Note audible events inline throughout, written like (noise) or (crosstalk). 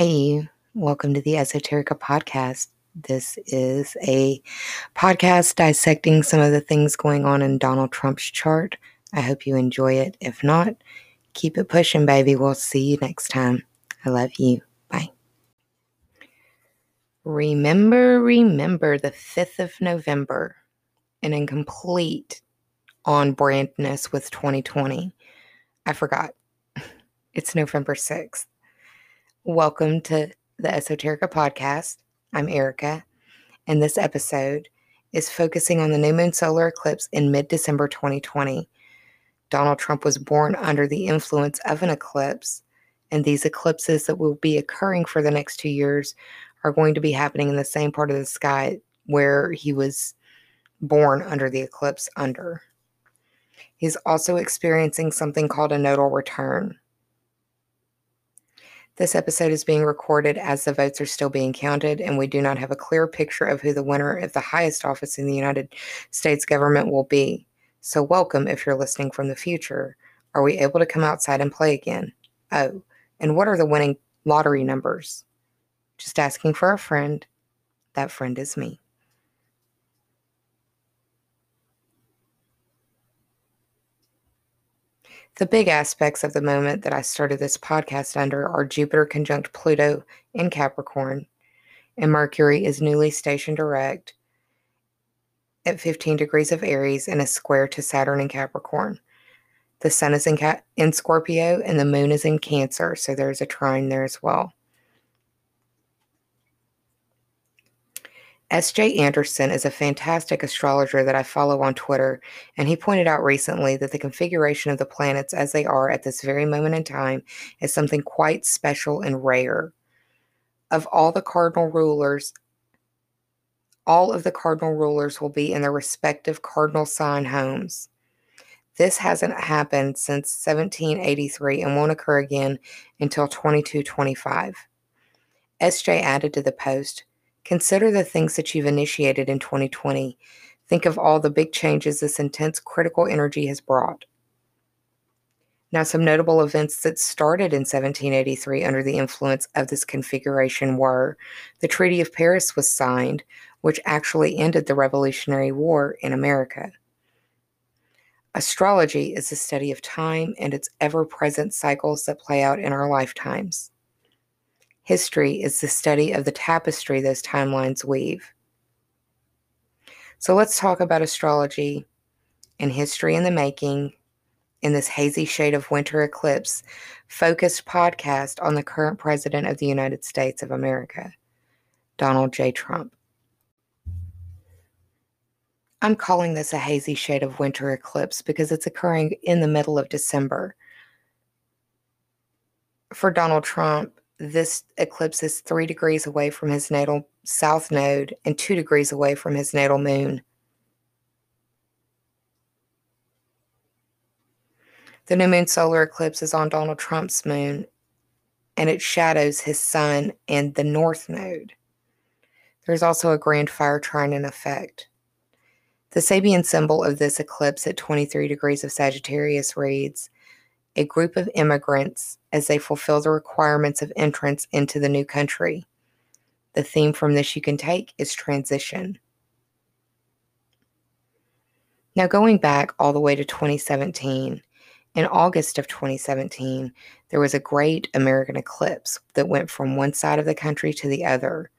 Hey, welcome to the Esoterica podcast. This is a podcast dissecting some of the things going on in Donald Trump's chart. I hope you enjoy it. If not, keep it pushing, baby. We'll see you next time. I love you. Bye. Remember, remember the 5th of November and in complete on brandness with 2020. I forgot. (laughs) It's November 6th. Welcome to the Esoterica podcast. I'm Erica, and this episode is focusing on the new moon solar eclipse in mid December 2020. Donald Trump was born under the influence of an eclipse, and these eclipses that will be occurring for the next two years are going to be happening in the same part of the sky where he was born under the eclipse under. He's also experiencing something called a nodal return. This episode is being recorded as the votes are still being counted, and we do not have a clear picture of who the winner of the highest office in the United States government will be. So, welcome if you're listening from the future. Are we able to come outside and play again? Oh, and what are the winning lottery numbers? Just asking for a friend. That friend is me. The big aspects of the moment that I started this podcast under are Jupiter conjunct Pluto in Capricorn, and Mercury is newly stationed direct at 15 degrees of Aries and a square to Saturn in Capricorn. The sun is in, in Scorpio and the moon is in Cancer, so there's a trine there as well. S.J. Anderson is a fantastic astrologer that I follow on Twitter, and he pointed out recently that the configuration of the planets as they are at this very moment in time is something quite special and rare. Of all the cardinal rulers, all of the cardinal rulers will be in their respective cardinal sign homes. This hasn't happened since 1783 and won't occur again until 2225. SJ added to the post, Consider the things that you've initiated in 2020. Think of all the big changes this intense critical energy has brought. Now, some notable events that started in 1783 under the influence of this configuration were the Treaty of Paris was signed, which actually ended the Revolutionary War in America. Astrology is the study of time and its ever present cycles that play out in our lifetimes. History is the study of the tapestry those timelines weave. So let's talk about astrology and history in the making in this hazy shade of winter eclipse focused podcast on the current president of the United States of America, Donald J. Trump. I'm calling this a hazy shade of winter eclipse because it's occurring in the middle of December. For Donald Trump, this eclipse is three degrees away from his natal south node and two degrees away from his natal moon. The new moon solar eclipse is on Donald Trump's moon and it shadows his sun and the north node. There's also a grand fire trine in effect. The Sabian symbol of this eclipse at 23 degrees of Sagittarius reads a group of immigrants as they fulfill the requirements of entrance into the new country. The theme from this you can take is transition. Now, going back all the way to 2017, in August of 2017, there was a great American eclipse that went from one side of the country to the other.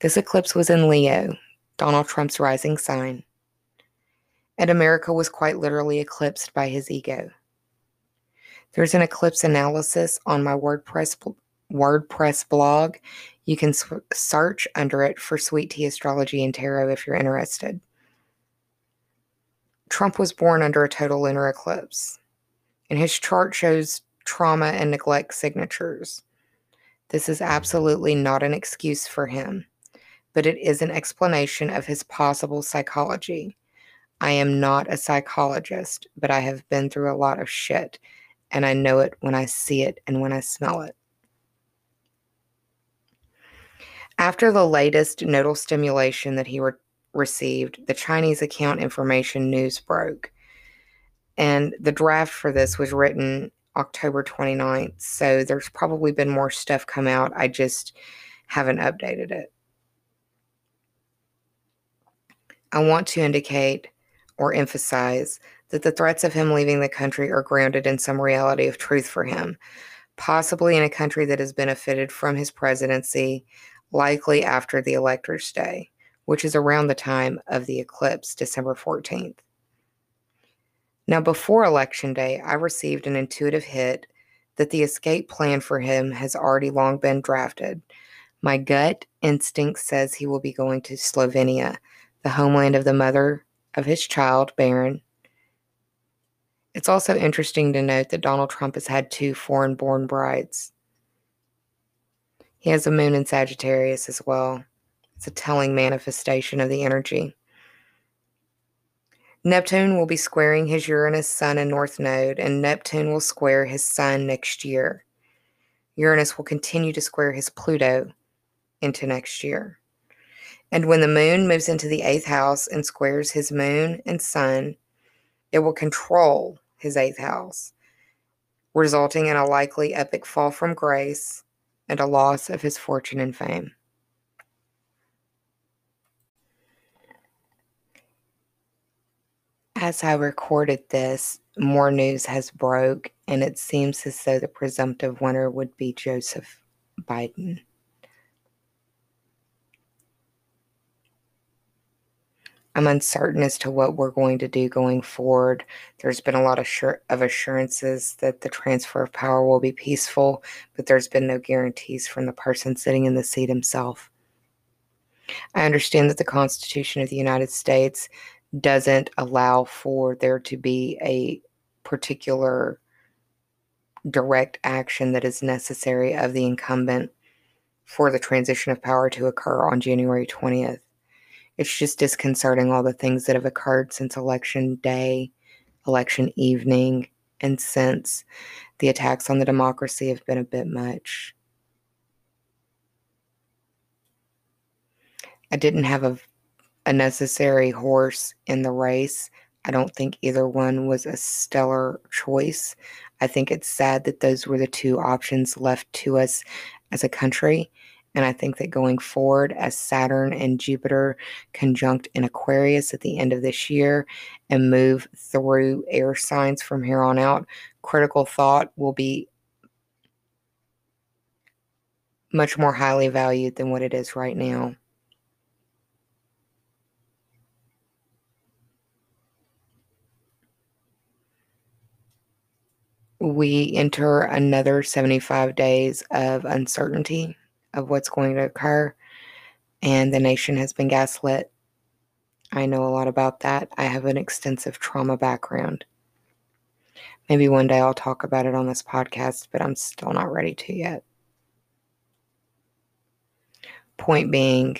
This eclipse was in Leo, Donald Trump's rising sign, and America was quite literally eclipsed by his ego. There's an eclipse analysis on my WordPress WordPress blog. You can search under it for Sweet Tea Astrology and Tarot if you're interested. Trump was born under a total lunar eclipse, and his chart shows trauma and neglect signatures. This is absolutely not an excuse for him, but it is an explanation of his possible psychology. I am not a psychologist, but I have been through a lot of shit and I know it when I see it and when I smell it. After the latest nodal stimulation that he re- received, the Chinese account information news broke. And the draft for this was written October 29th. So there's probably been more stuff come out. I just haven't updated it. I want to indicate or emphasize that the threats of him leaving the country are grounded in some reality of truth for him, possibly in a country that has benefited from his presidency, likely after the elector's day, which is around the time of the eclipse, December 14th. Now, before Election Day, I received an intuitive hit that the escape plan for him has already long been drafted. My gut instinct says he will be going to Slovenia, the homeland of the mother of his child, Barron. It's also interesting to note that Donald Trump has had two foreign born brides. He has a moon in Sagittarius as well. It's a telling manifestation of the energy. Neptune will be squaring his Uranus Sun and North Node, and Neptune will square his Sun next year. Uranus will continue to square his Pluto into next year. And when the moon moves into the eighth house and squares his moon and sun, it will control his eighth house, resulting in a likely epic fall from grace and a loss of his fortune and fame. As I recorded this, more news has broke, and it seems as though the presumptive winner would be Joseph Biden. I'm uncertain as to what we're going to do going forward. There's been a lot of, sure, of assurances that the transfer of power will be peaceful, but there's been no guarantees from the person sitting in the seat himself. I understand that the Constitution of the United States doesn't allow for there to be a particular direct action that is necessary of the incumbent for the transition of power to occur on January 20th. It's just disconcerting all the things that have occurred since election day, election evening, and since the attacks on the democracy have been a bit much. I didn't have a a necessary horse in the race. I don't think either one was a stellar choice. I think it's sad that those were the two options left to us as a country. And I think that going forward, as Saturn and Jupiter conjunct in Aquarius at the end of this year and move through air signs from here on out, critical thought will be much more highly valued than what it is right now. we enter another 75 days of uncertainty of what's going to occur, and the nation has been gaslit. I know a lot about that. I have an extensive trauma background. Maybe one day I'll talk about it on this podcast, but I'm still not ready to yet. Point being,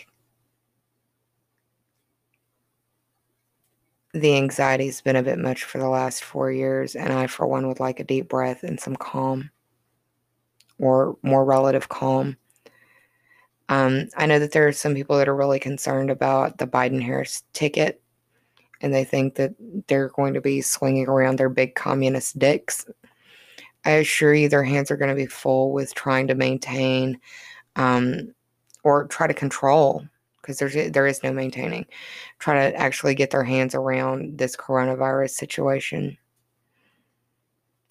the anxiety's been a bit much for the last four years, and I, for one, would like a deep breath and some calm or more relative calm. Um, I know that there are some people that are really concerned about the Biden Harris ticket, and they think that they're going to be swinging around their big communist dicks. I assure you, their hands are going to be full with trying to maintain um, or try to control because there's there is no maintaining. Try to actually get their hands around this coronavirus situation.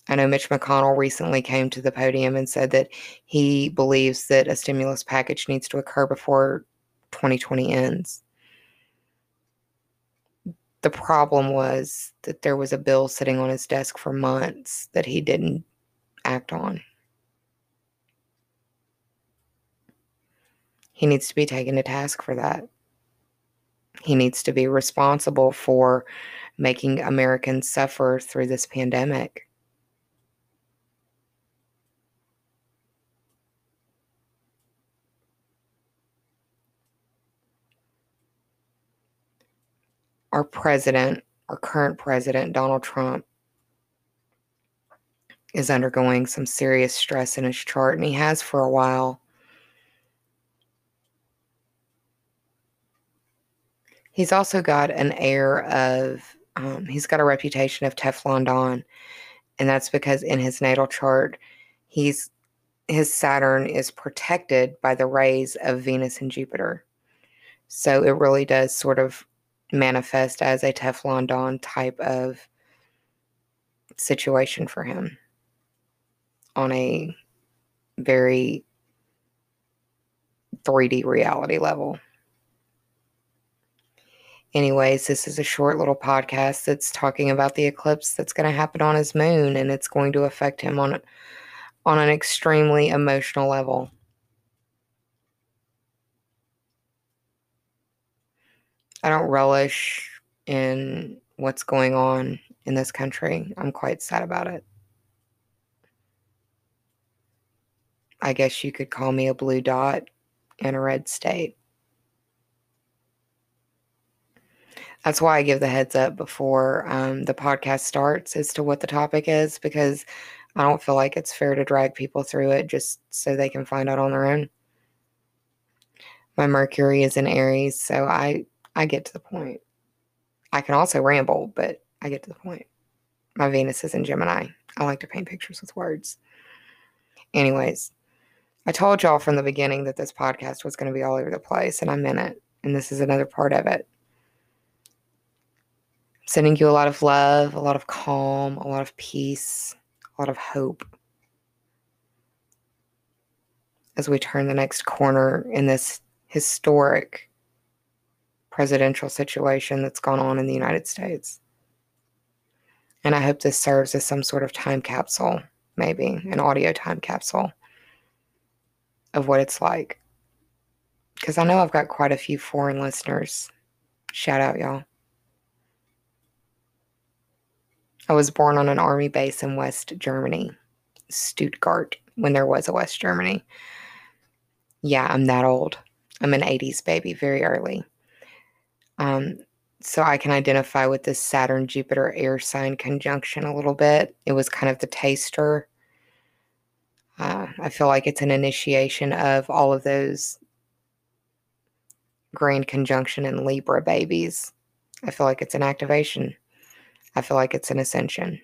I know Mitch McConnell recently came to the podium and said that he believes that a stimulus package needs to occur before 2020 ends. The problem was that there was a bill sitting on his desk for months that he didn't act on. He needs to be taken to task for that. He needs to be responsible for making Americans suffer through this pandemic. Our president, our current president, Donald Trump, is undergoing some serious stress in his chart, and he has for a while. He's also got an air of, um, he's got a reputation of Teflon Don. And that's because in his natal chart, he's his Saturn is protected by the rays of Venus and Jupiter. So it really does sort of manifest as a Teflon Don type of situation for him on a very 3D reality level. Anyways, this is a short little podcast that's talking about the eclipse that's going to happen on his moon and it's going to affect him on on an extremely emotional level. I don't relish in what's going on in this country. I'm quite sad about it. I guess you could call me a blue dot in a red state. That's why I give the heads up before um, the podcast starts as to what the topic is because I don't feel like it's fair to drag people through it just so they can find out on their own. My Mercury is in Aries, so I I get to the point. I can also ramble, but I get to the point. My Venus is in Gemini. I like to paint pictures with words. Anyways, I told y'all from the beginning that this podcast was going to be all over the place, and I'm in it. And this is another part of it. I'm sending you a lot of love, a lot of calm, a lot of peace, a lot of hope as we turn the next corner in this historic presidential situation that's gone on in the United States. And I hope this serves as some sort of time capsule, maybe an audio time capsule of what it's like. Because I know I've got quite a few foreign listeners. Shout out, y'all. I was born on an army base in West Germany, Stuttgart, when there was a West Germany. Yeah, I'm that old. I'm an 80s baby, very early. Um, so I can identify with this Saturn Jupiter air sign conjunction a little bit. It was kind of the taster. Uh, I feel like it's an initiation of all of those grand conjunction and Libra babies. I feel like it's an activation. I feel like it's an ascension.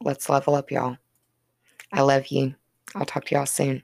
Let's level up, y'all. I love you. I'll talk to y'all soon.